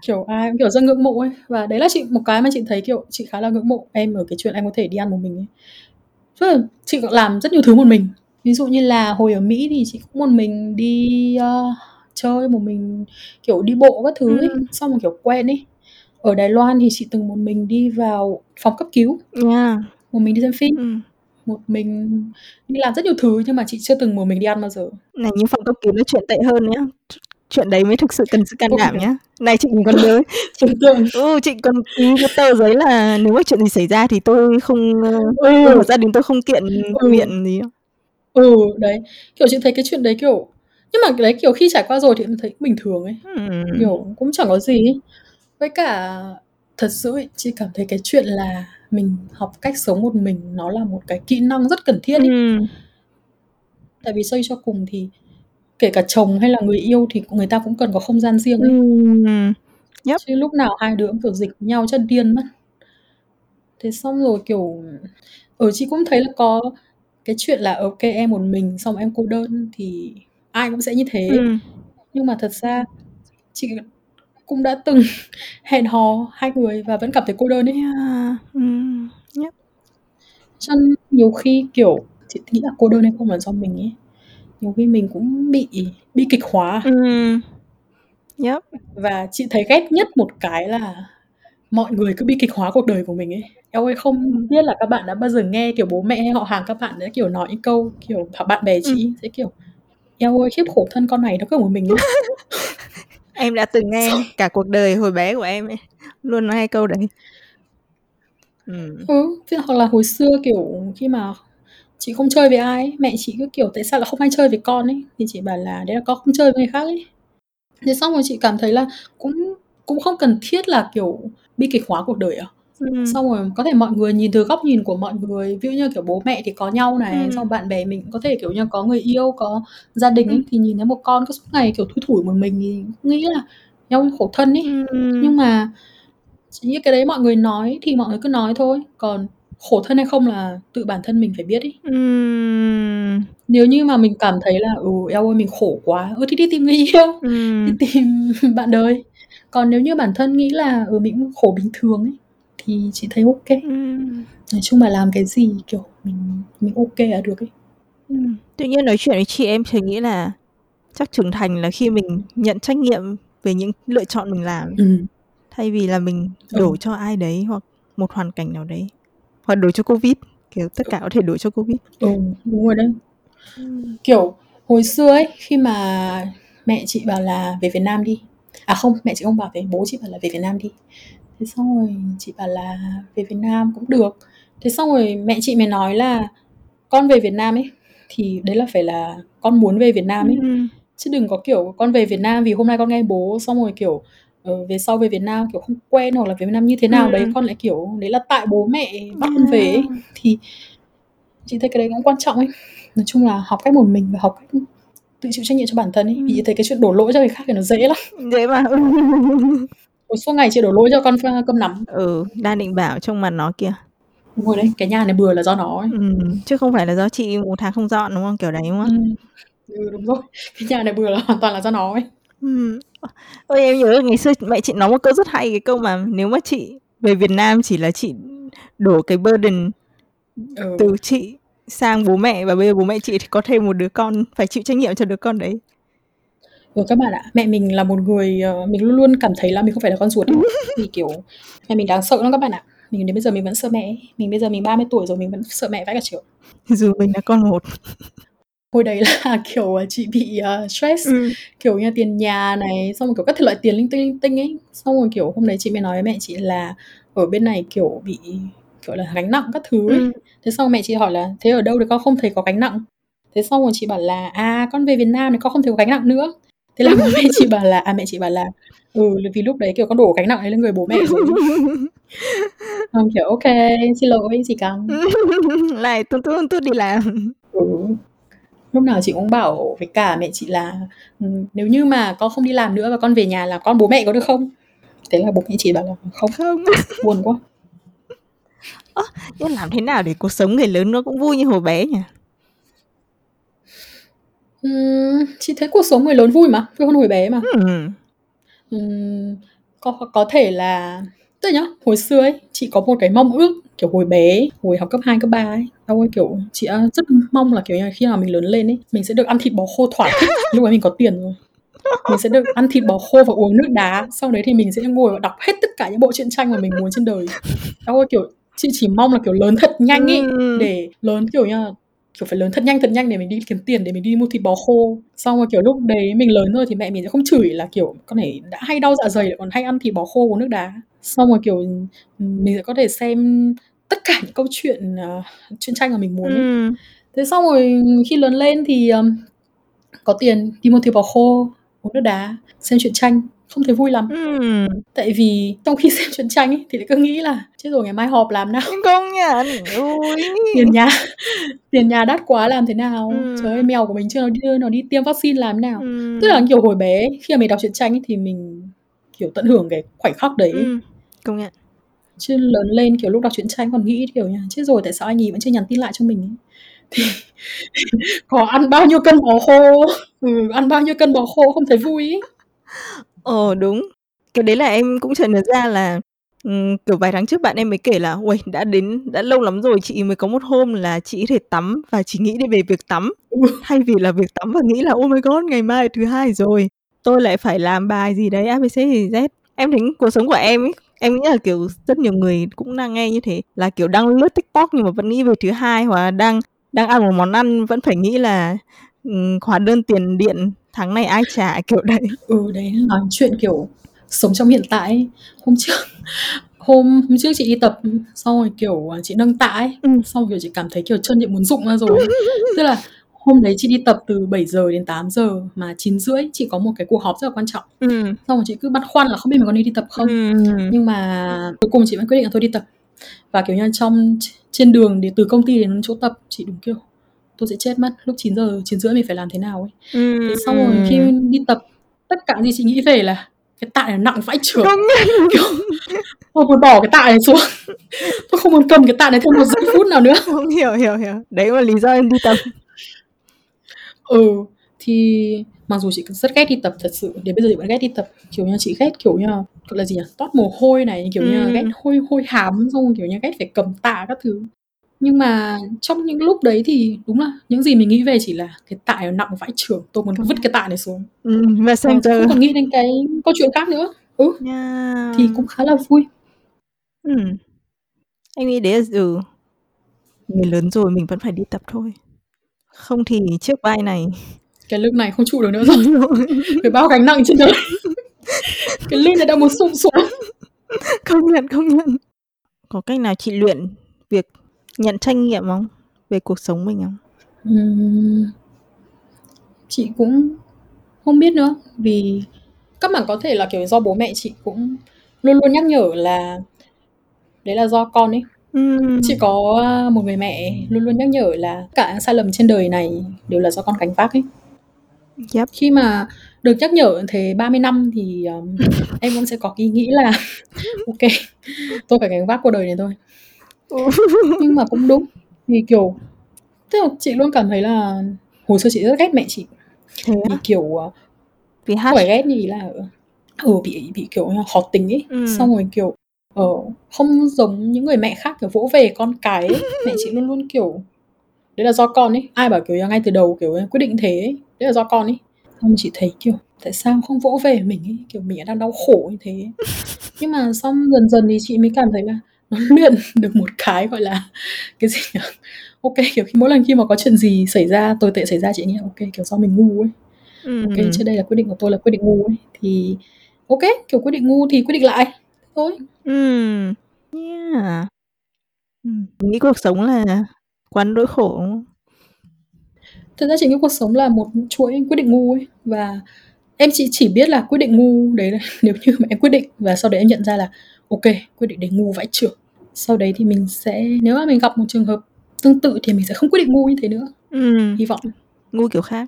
kiểu, ai cũng, kiểu, rất ngưỡng mộ ấy. Và đấy là chị một cái mà chị thấy, kiểu, chị khá là ngưỡng mộ em ở cái chuyện em có thể đi ăn một mình ấy. Tức là chị cũng làm rất nhiều thứ một mình. Ví dụ như là hồi ở Mỹ thì chị cũng một mình đi, ơ, chơi, một mình, kiểu, đi bộ các thứ ấy, Ừm. xong rồi, kiểu, quen ấy. Ở Đài Loan thì chị từng một mình đi vào phòng cấp cứu, Yeah. một mình đi xem phim, Ừm. Một mình đi làm rất nhiều thứ nhưng mà chị chưa từng một mình đi ăn bao giờ. Này, nhưng phòng cấp cứu là chuyện tệ hơn nhá. Ch chuyện đấy mới thực sự cần sự can đảm nhá. Này chị còn nhớ chị Tưởng ừ, chị còn ký cái tờ giấy là nếu mà chuyện gì xảy ra thì tôi không, tôi Ừ. gia đình tôi không kiện Ừ. viện gì. Ừ, đấy. Kiểu, chị thấy cái chuyện đấy, kiểu nhưng mà cái đấy, kiểu, khi trải qua rồi thì em thấy bình thường ấy, Ừm. kiểu, cũng chẳng có gì ấy. Với cả thật sự ấy, chị cảm thấy cái chuyện là mình học cách sống một mình nó là một cái kỹ năng rất cần thiết ấy. Ừm. Tại vì suy cho cùng thì kể cả chồng hay là người yêu thì người ta cũng cần có không gian riêng ấy. Ừm. Yep. Chứ lúc nào hai đứa cũng, kiểu, dịch nhau chết điên mất. Thế xong rồi, kiểu, ừ, chị cũng thấy là có cái chuyện là, kê, em một mình xong em cô đơn thì ai cũng sẽ như thế. Ừm. Nhưng mà thật ra chị cũng đã từng hẹn hò hai người và vẫn cảm thấy cô đơn ấy. Yeah. Ừm. Yep. Cho nên nhiều khi, kiểu, chị nghĩ là cô đơn hay không là do mình ấy. Nhiều khi mình cũng bị bi kịch hóa. Ừm. Yep. Và chị thấy ghét nhất một cái là mọi người cứ bi kịch hóa cuộc đời của mình ấy. Eo ơi, không biết là các bạn đã bao giờ nghe, kiểu, bố mẹ hay họ hàng các bạn đã, kiểu, nói những câu, kiểu, bạn bè chị sẽ, kiểu: "Eo ơi, khiếp khổ thân con này nó cứ một mình nhá." Em đã từng nghe cả cuộc đời hồi bé của em ấy, luôn nói hai câu đấy. Ừ, thế hoặc là hồi xưa, kiểu, khi mà chị không chơi với ai ấy, mẹ chị cứ, kiểu: "Tại sao lại không hay chơi với con ấy?" Thì chị bảo là "Đấy là con không chơi với người khác ấy." Thế xong rồi chị cảm thấy là cũng cũng không cần thiết là, kiểu, bi kịch hóa cuộc đời à. Ừm. Xong rồi có thể mọi người nhìn từ góc nhìn của mọi người, ví dụ như, kiểu, bố mẹ thì có nhau này, xong Ừm. bạn bè mình cũng có thể, kiểu như, có người yêu, có gia đình Ừm. ấy, thì nhìn thấy một con cứ suốt ngày, kiểu, thui thủi một mình thì nghĩ là eo ơi, khổ thân ấy. Ừm. Nhưng mà chị nghĩ cái đấy mọi người nói thì mọi người cứ nói thôi, còn khổ thân hay không là tự bản thân mình phải biết ấy. Ừm. Nếu như mà mình cảm thấy là, ừ, eo ơi, mình khổ quá, ừ, thì đi tìm người yêu, đi Ừm. tìm bạn đời. Còn nếu như bản thân nghĩ là, ừ, mình cũng khổ bình thường ấy, thì chị thấy kê. Ừm. Nói chung là làm cái gì, kiểu, mình mình kê là được ấy. Ừm, tự nhiên nói chuyện với chị em thì nghĩ là chắc trưởng thành là khi mình nhận trách nhiệm về những lựa chọn mình làm Ừm. thay vì là mình Ừ. đổ cho ai đấy hoặc một hoàn cảnh nào đấy hoặc đổ cho covid kiểu tất cả có thể đổ cho covid Ừ, đúng rồi đấy. Kiểu hồi xưa ấy khi mà mẹ chị bảo là về Việt Nam đi. À không, mẹ chị không bảo về, bố chị bảo là về Việt Nam đi. Thế xong rồi chị bảo là về Việt Nam cũng được. Thế xong rồi mẹ chị mới nói là con về Việt Nam ấy thì đấy là phải là con muốn về Việt Nam ấy. Ừm. Chứ đừng có kiểu con về Việt Nam vì hôm nay con nghe bố xong rồi kiểu ờ, về sau về Việt Nam kiểu không quen hoặc là về Việt Nam như thế nào đấy Ừm. con lại kiểu đấy là tại bố mẹ bắt con về ấy. thì chị thấy cái đấy cũng quan trọng ấy nói chung là học cách một mình và học cách tự chịu trách nhiệm cho bản thân ấy vì chị thấy cái chuyện đổ lỗi cho người khác thì nó dễ lắm dễ mà Ôi, suốt ngày chị đổ lỗi cho con cơm nắm. Ừ đang định bảo trong mặt nó kìa. Đúng rồi đấy cái nhà này bừa là do nó ấy. Ừm, chứ không phải là do chị một tháng không dọn đúng không? Kiểu đấy đúng không? Ừ. ừ đúng rồi. Cái nhà này bừa là hoàn toàn là do nó ấy. Ừm. Ôi em nhớ ngày xưa mẹ chị nói một câu rất hay cái câu mà nếu mà chị về Việt Nam chỉ là chị đổ cái burden ừ. từ chị sang bố mẹ và bây giờ bố mẹ chị thì có thêm một đứa con phải chịu trách nhiệm cho đứa con đấy Ừ, các bạn ạ, mẹ mình là một người ờ, mình luôn luôn cảm thấy là mình không phải là con ruột ấy. vì kiểu mẹ mình đáng sợ lắm các bạn ạ. Mình đến bây giờ mình vẫn sợ mẹ. ấy. Mình bây giờ mình 30 tuổi rồi mình vẫn sợ mẹ vãi cả triệu. dù mình là con một Hồi đấy là kiểu ờ, chị bị ờ, stress ừ. kiểu như tiền nhà này xong rồi kiểu các thể loại tiền linh tinh linh tinh ấy xong rồi kiểu hôm đấy chị mới nói với mẹ chị là ở bên này kiểu bị kiểu là gánh nặng các thứ ấy Ừ. thế xong mẹ chị hỏi là thế ở đâu thì con không thấy có gánh nặng thế xong rồi chị bảo là à con về Việt Nam thì con không thấy có gánh nặng nữa thế là bố mẹ chị bảo là à mẹ chị bảo là ừ vì lúc đấy kiểu con đổ gánh nặng ấy lên người bố mẹ rồi. Xong kiểu ok xin lỗi chị căng. Lại tuôn tuôn tuôn đi làm. Ừ. lúc nào chị cũng bảo với cả mẹ chị là "Ừ, nếu như mà con không đi làm nữa và con về nhà làm con bố mẹ có được không? Thế là bố mẹ chị bảo là không. Không. Buồn quá. Nhưng làm thế nào để cuộc sống người lớn nó cũng vui như hồi bé nhỉ Ừm, chị thấy cuộc sống người lớn vui mà vui hơn hồi bé mà. Ừ. Ừm, có có thể là tức là nhá hồi xưa ấy chị có một cái mong ước kiểu hồi bé hồi học cấp 2, cấp 3 ấy. Xong rồi kiểu chị đã rất mong là kiểu như là khi nào mình lớn lên ấy mình sẽ được ăn thịt bò khô thỏa thích. Lúc ấy mình có tiền rồi. Mình sẽ được ăn thịt bò khô và uống nước đá. Sau đấy thì mình sẽ ngồi và đọc hết tất cả những bộ truyện tranh mà mình muốn trên đời. Xong rồi kiểu chị chỉ mong là kiểu lớn thật nhanh ấy để lớn kiểu như là kiểu phải lớn thật nhanh thật nhanh để mình đi kiếm tiền để mình đi mua thịt bò khô xong rồi kiểu lúc đấy mình lớn rồi thì mẹ mình sẽ không chửi là kiểu con này đã hay đau dạ dày lại còn hay ăn thịt bò khô uống nước đá xong rồi kiểu mình sẽ có thể xem tất cả những câu chuyện ờ, truyện tranh mà mình muốn ấy. Ừ. thế xong rồi khi lớn lên thì ừm, có tiền đi mua thịt bò khô uống nước đá xem truyện tranh không thấy vui lắm Ừ. tại vì trong khi xem truyện tranh ấy, thì lại cứ nghĩ là chết rồi ngày mai họp làm nào công nhận ui tiền nhà tiền nhà đắt quá làm thế nào Ừ. trời ơi mèo của mình chưa nó đưa nó đi tiêm vaccine làm thế nào Ừ. tức là kiểu hồi bé khi mà mình đọc truyện tranh ấy, thì mình kiểu tận hưởng cái khoảnh khắc đấy ừ. công nhận chứ lớn lên kiểu lúc đọc truyện tranh còn nghĩ kiểu như chết rồi tại sao anh ấy vẫn chưa nhắn tin lại cho mình ấy thì có ăn bao nhiêu cân bò khô ừ, ăn bao nhiêu cân bò khô không thấy vui. Ờ đúng. Cái đấy là em cũng chợt nhớ ra là ừm, kiểu vài tháng trước bạn em mới kể là uầy đã đến đã lâu lắm rồi chị mới có một hôm là chị thể tắm và chỉ nghĩ đến về việc tắm. Thay vì là việc tắm và nghĩ là oh my god ngày mai là thứ hai rồi tôi lại phải làm bài gì đấy abc gì z. Em thấy cuộc sống của em ấy em nghĩ là kiểu rất nhiều người cũng đang nghe như thế là kiểu đang lướt tiktok nhưng mà vẫn nghĩ về thứ hai hoặc là đang đang ăn một món ăn vẫn phải nghĩ là ừm, hóa đơn tiền điện tháng này ai trả kiểu đấy ừ đấy nói chuyện kiểu sống trong hiện tại ấy. hôm trước hôm hôm trước chị đi tập xong rồi kiểu à, chị nâng tạ ấy Ừ. xong rồi kiểu chị cảm thấy kiểu chân chị muốn rụng ra rồi tức là hôm đấy chị đi tập từ 7 giờ đến 8 giờ mà 9 rưỡi chị có một cái cuộc họp rất là quan trọng ừ. xong rồi chị cứ băn khoăn là không biết mình có nên đi tập không Ừ. nhưng mà cuối cùng chị vẫn quyết định là thôi đi tập và kiểu như trong trên đường để từ công ty đến chỗ tập chị đúng kiểu tôi sẽ chết mất lúc 9 giờ 9 rưỡi mình phải làm thế nào ấy. Ừ. thế xong rồi khi đi tập tất cả gì chị nghĩ về là cái tạ này nặng vãi kiểu tôi muốn bỏ cái tạ này xuống. Tôi không muốn cầm cái tạ này thêm một giây phút nào nữa. Không hiểu hiểu hiểu. Đấy là lý do em đi tập. Ừ thì mặc dù chị rất ghét đi tập thật sự. Đến bây giờ chị vẫn ghét đi tập. Kiểu như chị ghét kiểu như là gì nhỉ? Toát mồ hôi này kiểu như là Ừ. ghét hôi hôi hám xong kiểu như ghét phải cầm tạ các thứ Nhưng mà trong những lúc đấy thì đúng là những gì mình nghĩ về chỉ là cái tạ nó nặng vãi chưởng, tôi muốn vứt cái tạ này xuống. Ừ, Và tôi Messenger. không còn nghĩ đến cái câu chuyện khác nữa. Ừ, Yeah. thì cũng khá là vui. Ừ. Anh nghĩ đấy là ừ. Người lớn rồi mình vẫn phải đi tập thôi. Không thì chiếc vai này Cái lưng này không trụ được nữa rồi. Phải bao gánh nặng trên đời. cái lưng này đang muốn sụp xuống. công nhận công nhận. Có cách nào chị luyện nhận trách nhiệm không? Về cuộc sống mình không? Ừm, chị cũng không biết nữa vì các bạn có thể là kiểu do bố mẹ chị cũng luôn luôn nhắc nhở là đấy là do con ấy chị có à, một người mẹ luôn luôn nhắc nhở là cả sai lầm trên đời này đều là do con gánh vác ấy Yep. khi mà được nhắc nhở thế 30 năm thì um, em cũng sẽ có ý nghĩ là ok tôi phải gánh vác cuộc đời này thôi nhưng mà cũng đúng. Vì kiểu tức là chị luôn cảm thấy là hồi xưa chị rất ghét mẹ chị. Thế vì kiểu uh, Vì hát. phải ghét gì là ừ bị bị kiểu khó tính ấy Ừ. xong rồi kiểu ờ, không giống những người mẹ khác kiểu vỗ về con cái ấy. mẹ chị luôn luôn kiểu đấy là do con ấy ai bảo kiểu ngay từ đầu kiểu quyết định thế ấy. đấy là do con ấy xong chị thấy kiểu tại sao không vỗ về mình ấy kiểu mình đang đau khổ như thế. Nhưng mà xong dần dần thì chị mới cảm thấy là luyện được một cái gọi là cái gì nhỉ ok kiểu khi mỗi lần khi mà có chuyện gì xảy ra tồi tệ xảy ra chị nghĩ ok kiểu do mình ngu ấy Ừ. ok trước đây là quyết định của tôi là quyết định ngu ấy thì ok kiểu quyết định ngu thì quyết định lại thôi Ừ. Yeah. Ừ. Nghĩ cuộc sống là quán nỗi khổ đúng không? thực ra chị nghĩ cuộc sống là một chuỗi quyết định ngu ấy và em chỉ chỉ biết là quyết định ngu đấy là nếu như mà em quyết định và sau đấy em nhận ra là ok quyết định đấy ngu vãi trưởng sau đấy thì mình sẽ nếu mà mình gặp một trường hợp tương tự thì mình sẽ không quyết định ngu như thế nữa Ừ. hy vọng Ngu kiểu khác.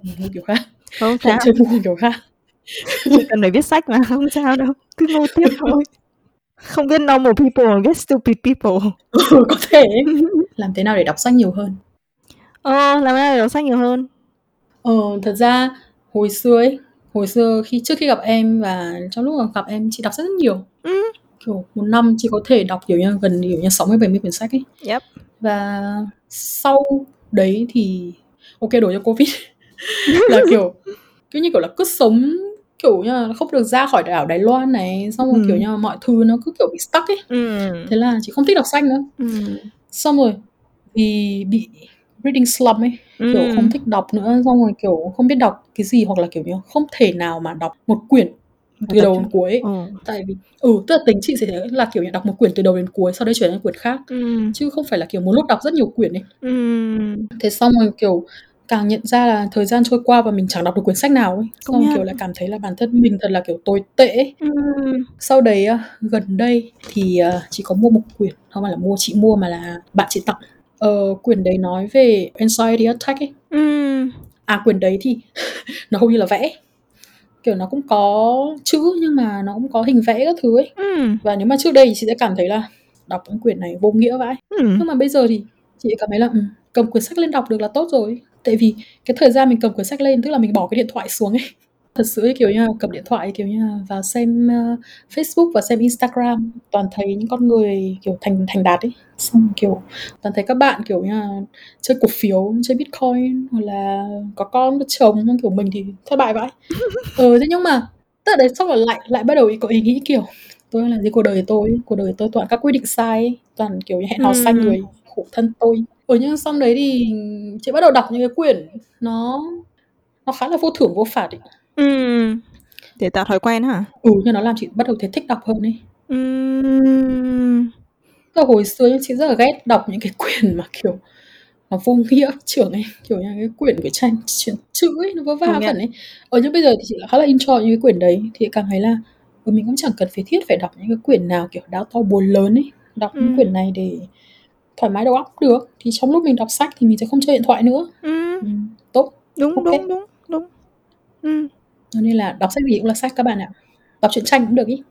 ngu kiểu khác Không sao. chơi ngu kiểu khác Chỉ cần phải viết sách mà không sao đâu. Cứ ngu tiếp thôi. Không biết normal people biết stupid people. ừ, có thể làm thế nào để đọc sách nhiều hơn Ờ, làm thế nào để đọc sách nhiều hơn? Ờ, thật ra hồi xưa ấy, hồi xưa khi trước khi gặp em và trong lúc gặp em chị đọc rất nhiều. Ừ. Kiểu một năm chị có thể đọc kiểu như gần kiểu như 60 70 quyển sách ấy. Yep. Và sau đấy thì ok đổi cho Covid là kiểu kiểu như kiểu là cứ sống kiểu như là không được ra khỏi đảo Đài Loan này xong rồi Ừ. kiểu như là mọi thứ nó cứ kiểu bị stuck ấy Ừ. thế là chị không thích đọc sách nữa Ừ. xong rồi vì bị reading slump ấy kiểu Ừ. không thích đọc nữa xong rồi kiểu không biết đọc cái gì hoặc là kiểu như không thể nào mà đọc một quyển từ đầu đến cuối. Ồ. tại vì ừ tức là tính chị sẽ là kiểu như đọc một quyển từ đầu đến cuối sau đấy chuyển sang quyển khác Ừ. chứ không phải là kiểu một lúc đọc rất nhiều quyển ấy Ừ. thế xong rồi kiểu càng nhận ra là thời gian trôi qua và mình chẳng đọc được quyển sách nào ấy xong Công kiểu lại cảm thấy là bản thân mình thật là kiểu tồi tệ. Ừ. sau đấy à, gần đây thì à, chị có mua một quyển không phải là mua chị mua mà là bạn chị tặng ờ, quyển đấy nói về anxiety attack ấy Ừ. à quyển đấy thì nó hầu như là vẽ kiểu nó cũng có chữ nhưng mà nó cũng có hình vẽ các thứ ấy Ừ. và nếu mà trước đây thì chị sẽ cảm thấy là đọc những quyển này vô nghĩa vãi Ừ. nhưng mà bây giờ thì chị cảm thấy là ừ, cầm quyển sách lên đọc được là tốt rồi tại vì cái thời gian mình cầm quyển sách lên tức là mình bỏ cái điện thoại xuống ấy thật sự ấy, kiểu như là cầm điện thoại kiểu như là vào xem uh, Facebook và xem Instagram toàn thấy những con người kiểu thành thành đạt ấy. Xong kiểu toàn thấy các bạn kiểu như là chơi cổ phiếu chơi bitcoin hoặc là có con có chồng nhưng kiểu mình thì thất bại vãi. Ừ thế nhưng mà tức là đấy xong rồi lại lại bắt đầu có ý nghĩ kiểu tôi làm gì cuộc đời tôi? Cuộc đời tôi toàn các quyết định sai ấy, toàn kiểu như hẹn hò sai Ừm. người khổ thân tôi. Ừ nhưng xong đấy thì chị bắt đầu đọc những cái quyển nó nó khá là vô thưởng vô phạt ấy Để tạo thói quen hả? ừ nhưng nó làm chị bắt đầu thấy thích đọc hơn ấy Ừ. Tức là hồi xưa nhá, chị rất là ghét đọc những cái quyển mà kiểu nó vô nghĩa trưởng ấy kiểu như cái quyển của tranh chuyện chữ ấy nó vớ va Công nhận. phần ấy ở nhưng bây giờ thì chị lại khá là enjoy những cái quyển đấy thì cảm thấy là ừ, mình cũng chẳng cần phải thiết phải đọc những cái quyển nào kiểu đau to buồn lớn ấy đọc những quyển này để thoải mái đầu óc được thì trong lúc mình đọc sách thì mình sẽ không chơi điện thoại nữa Ừ. ừ, tốt Đúng Ok. đúng đúng đúng. Ừ. cho nên là đọc sách gì cũng là sách các bạn ạ đọc truyện tranh cũng được ý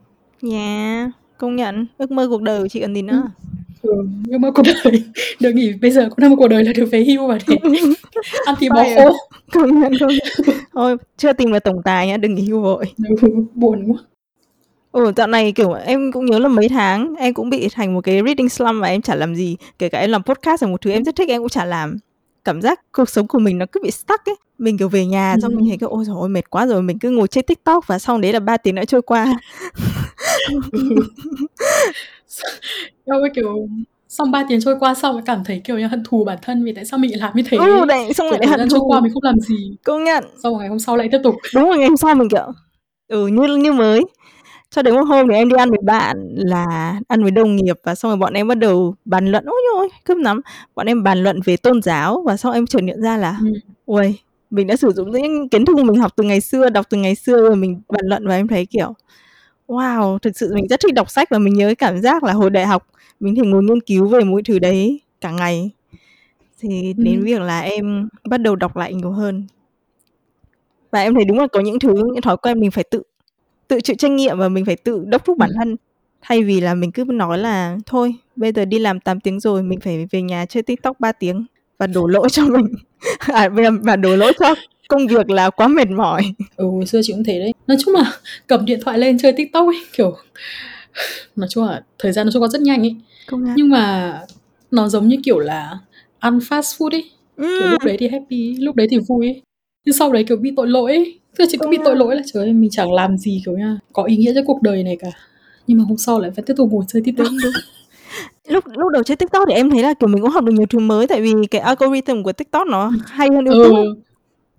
Yeah. Công nhận. Ước mơ cuộc đời của chị còn gì nữa. ừ, nhưng mà cuộc đời được nghỉ bây giờ cũng là một cuộc đời là được về hưu và để ăn thì Phải khô Công nhận công nhận. Thôi chưa tìm được tổng tài nhá, đừng nghỉ hưu vội. ừ, buồn quá Ừ, dạo này kiểu em cũng nhớ là mấy tháng em cũng bị thành một cái reading slump và em chả làm gì. Kể cả em làm podcast là một thứ em rất thích em cũng chả làm. Cảm giác cuộc sống của mình nó cứ bị stuck ấy. Mình kiểu về nhà xong Ừ. mình thấy kiểu ôi rồi mệt quá rồi mình cứ ngồi trên TikTok và xong đấy là 3 tiếng đã trôi qua. Cái kiểu xong 3 tiếng trôi qua xong lại cảm thấy kiểu như hận thù bản thân vì tại sao mình lại làm như thế. Ừ đấy, xong Kiểu lại thời hận gian trôi thù. qua mình không làm gì. Công nhận. Xong rồi ngày hôm sau lại tiếp tục. Đúng rồi ngày hôm sau mình kiểu ừ như như mới. Cho đến một hôm thì em đi ăn với bạn là ăn với đồng nghiệp và xong rồi bọn em bắt đầu bàn luận ôi ôi cơm lắm bọn em bàn luận về tôn giáo và sau em chợt nhận ra là Ừ. ui mình đã sử dụng những kiến thức mình học từ ngày xưa đọc từ ngày xưa rồi mình bàn luận và em thấy kiểu wow thực sự mình rất thích đọc sách và mình nhớ cái cảm giác là hồi đại học mình thể ngồi nghiên cứu về mỗi thứ đấy cả ngày thì đến Ừ. việc là em bắt đầu đọc lại nhiều hơn và em thấy đúng là có những thứ những thói quen mình phải tự tự chịu trách nhiệm và mình phải tự đốc thúc bản Ừ. thân thay vì là mình cứ nói là thôi bây giờ đi làm 8 tiếng rồi mình phải về nhà chơi tiktok 3 tiếng và đổ lỗi cho mình à, và đổ lỗi cho công việc là quá mệt mỏi Ừ, hồi xưa chị cũng thế đấy. Nói chung là cầm điện thoại lên chơi TikTok ấy, kiểu nói chung là thời gian nó trôi qua rất nhanh ấy. công Nhưng mà nó giống như kiểu là ăn fast food ấy. Kiểu ừ, lúc đấy thì happy, lúc đấy thì vui ấy. Nhưng sau đấy kiểu bị tội lỗi ấy. Tức là chị cũng bị tội lỗi là trời ơi mình chẳng làm gì kiểu nha, có ý nghĩa cho cuộc đời này cả. Nhưng mà hôm sau lại phải tiếp tục ngồi chơi TikTok. đúng đúng lúc lúc đầu chơi tiktok thì em thấy là kiểu mình cũng học được nhiều thứ mới tại vì cái algorithm của tiktok nó hay hơn youtube. Ừ,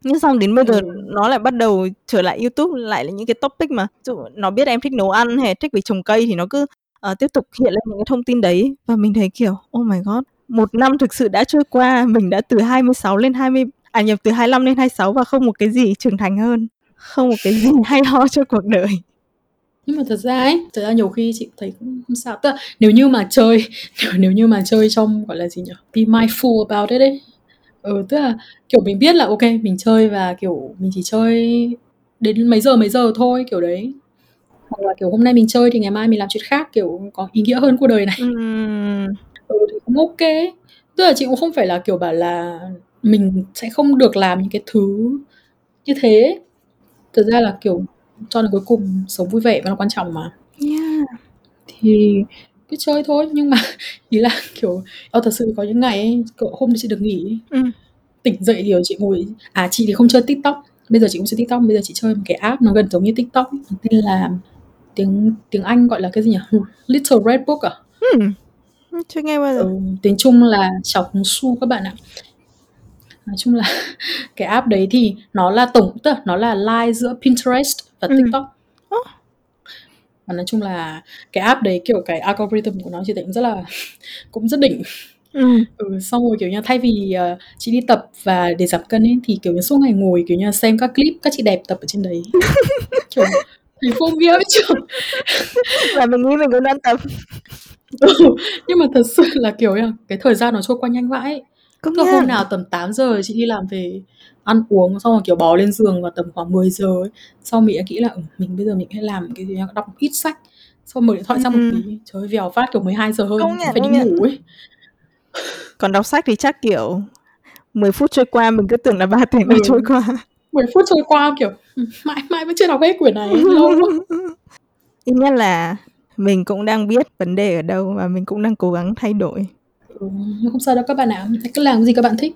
nhưng xong đến bây giờ Ừ. nó lại bắt đầu trở lại youtube lại là những cái topic mà dụ nó biết em thích nấu ăn hay thích về trồng cây thì nó cứ ờ, tiếp tục hiện lên những cái thông tin đấy. Và mình thấy kiểu oh my god một năm thực sự đã trôi qua mình đã từ 26 lên 20 à nhập từ 25 lên 26 và không một cái gì trưởng thành hơn. Không một cái gì hay ho cho cuộc đời nhưng mà thật ra ấy thật ra nhiều khi chị thấy cũng không sao. Tức là nếu như mà chơi nếu như mà chơi trong gọi là gì nhỉ be mindful about it ấy. Ừ tức là kiểu mình biết là ok mình chơi và kiểu mình chỉ chơi đến mấy giờ mấy giờ thôi kiểu đấy. Hoặc là kiểu hôm nay mình chơi thì ngày mai mình làm chuyện khác kiểu có ý nghĩa hơn cuộc đời này. Ừm, ừ thì cũng ok tức là chị cũng không phải là kiểu bảo là mình sẽ không được làm những cái thứ như thế. Thực ra là kiểu cho đến cuối cùng sống vui vẻ và nó quan trọng mà. Yeah. thì cứ chơi thôi nhưng mà ý là kiểu ờ, thật sự có những ngày ấy, cậu hôm chị được nghỉ Ừ. tỉnh dậy thì chị ngồi à chị thì không chơi tiktok bây giờ chị cũng chơi tiktok bây giờ chị chơi một cái app nó gần giống như tiktok tên là tiếng tiếng anh gọi là cái gì nhỉ? Little red book à? Ừm, chưa nghe bao giờ. Ừ, tiếng trung là chọc hồng su các bạn ạ. Nói chung là cái app đấy thì nó là tổng tức là nó là line giữa pinterest và Ừ. tiktok. Ơ. và nói chung là cái app đấy kiểu cái algorithm của nó chị thấy cũng rất là cũng rất đỉnh. Ừm, ừ, xong rồi kiểu như thay vì ờ, chị đi tập và để giảm cân ấy thì kiểu như suốt ngày ngồi kiểu như xem các clip các chị đẹp tập ở trên đấy. Kiểu thì vô nghĩa chứ và mình nghĩ mình cũng đang tập. Ừ, nhưng mà thật sự là kiểu như cái thời gian nó trôi qua nhanh vãi công Tức là hôm nào tầm 8 giờ chị đi làm về ăn uống xong rồi kiểu bò lên giường vào tầm khoảng 10 giờ ấy. Sau mình đã nghĩ là ừ, mình bây giờ mình hãy làm cái gì đọc ít sách xong mở điện thoại sang một Ừ. tí trời ơi, vèo phát kiểu 12 giờ hơn Công nhận, phải đi nhận. ngủ ấy còn đọc sách thì chắc kiểu 10 phút trôi qua mình cứ tưởng là 3 tiếng đã Ừ. trôi qua 10 phút trôi qua kiểu mãi mãi vẫn chưa đọc hết quyển này lâu quá ít nhất là mình cũng đang biết vấn đề ở đâu và mình cũng đang cố gắng thay đổi ừ, không sao đâu các bạn ạ. Hãy cứ làm cái gì các bạn thích.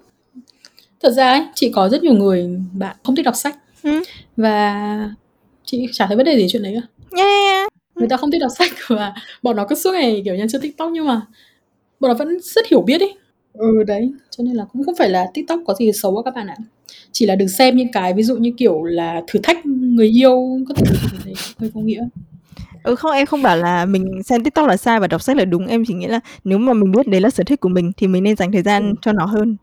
Thật ra ấy chị có rất nhiều người bạn không thích đọc sách. Ừ. và chị chả thấy vấn đề gì chuyện đấy cả. Yeah người ta không thích đọc sách và bọn nó cứ suốt ngày kiểu như trên tiktok nhưng mà bọn nó vẫn rất hiểu biết ấy. Ừ đấy. Cho nên là cũng không phải là tiktok có gì xấu các bạn ạ. Chỉ là đừng xem những cái ví dụ như kiểu là thử thách người yêu có thể thấy hơi vô nghĩa ừ không em không bảo là mình xem tiktok là sai và đọc sách là đúng. Em chỉ nghĩ là nếu mà mình biết đấy là sở thích của mình thì mình nên dành thời gian Ừ. cho nó hơn.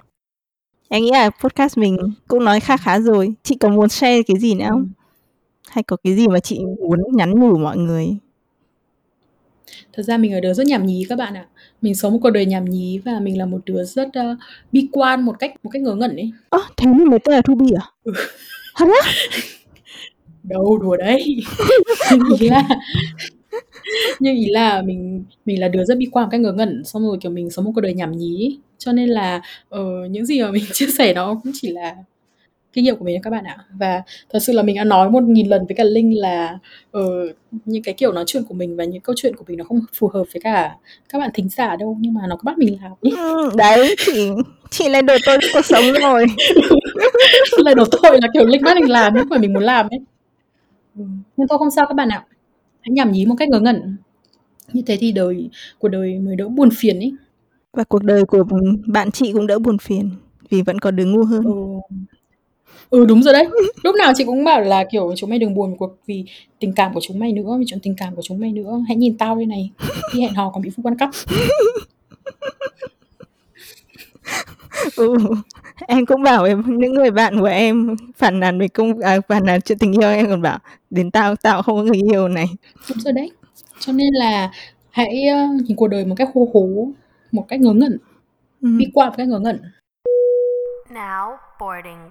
Em nghĩ là podcast mình cũng nói khá khá rồi. Chị có muốn share cái gì nữa không? Ừ. hay có cái gì mà chị muốn nhắn nhủ mọi người? Thật ra mình là đứa rất nhảm nhí các bạn ạ. Mình sống một cuộc đời nhảm nhí và mình là một đứa rất uh, bi quan một cách một cách ngớ ngẩn ấy. Ơ thế nên mới tên là Thubi à? Thật á đâu đùa đấy. Nhưng ý là nhưng ý là mình mình là đứa rất bi quan một cách ngớ ngẩn xong rồi kiểu mình sống một cuộc đời nhảm nhí. Cho nên là ờ, những gì mà mình chia sẻ nó cũng chỉ là kinh nghiệm của mình các bạn ạ. Và thật sự là mình đã nói một nghìn lần với cả linh là uh, những cái kiểu nói chuyện của mình và những câu chuyện của mình nó không phù hợp với cả các bạn thính giả đâu nhưng mà nó có bắt mình làm ý. Ừ, đấy chị chị lại đổ tôi cuộc sống rồi. Lại đổ tội là kiểu linh bắt mình làm nhưng mà mình muốn làm ấy nhưng thôi không sao các bạn ạ. Hãy nhảm nhí một cách ngớ ngẩn. Như thế thì đời của đời mới đỡ buồn phiền ấy và cuộc đời của bạn chị cũng đỡ buồn phiền vì vẫn có đứa ngu hơn. Ừ. ừ đúng rồi đấy. Lúc nào chị cũng bảo là kiểu chúng mày đừng buồn cuộc vì tình cảm của chúng mày nữa vì chuyện tình cảm của chúng mày nữa. Hãy nhìn tao đây này đi hẹn hò còn bị phu quan cắp ừ, em cũng bảo em những người bạn của em phản nàn về công à, phản nàn chuyện tình yêu em còn bảo đến tao tao không có người yêu này đúng rồi đấy cho nên là hãy uh, nhìn cuộc đời một cách hô hố một cách ngớ ngẩn ừ. đi qua một cách ngớ ngẩn Now boarding.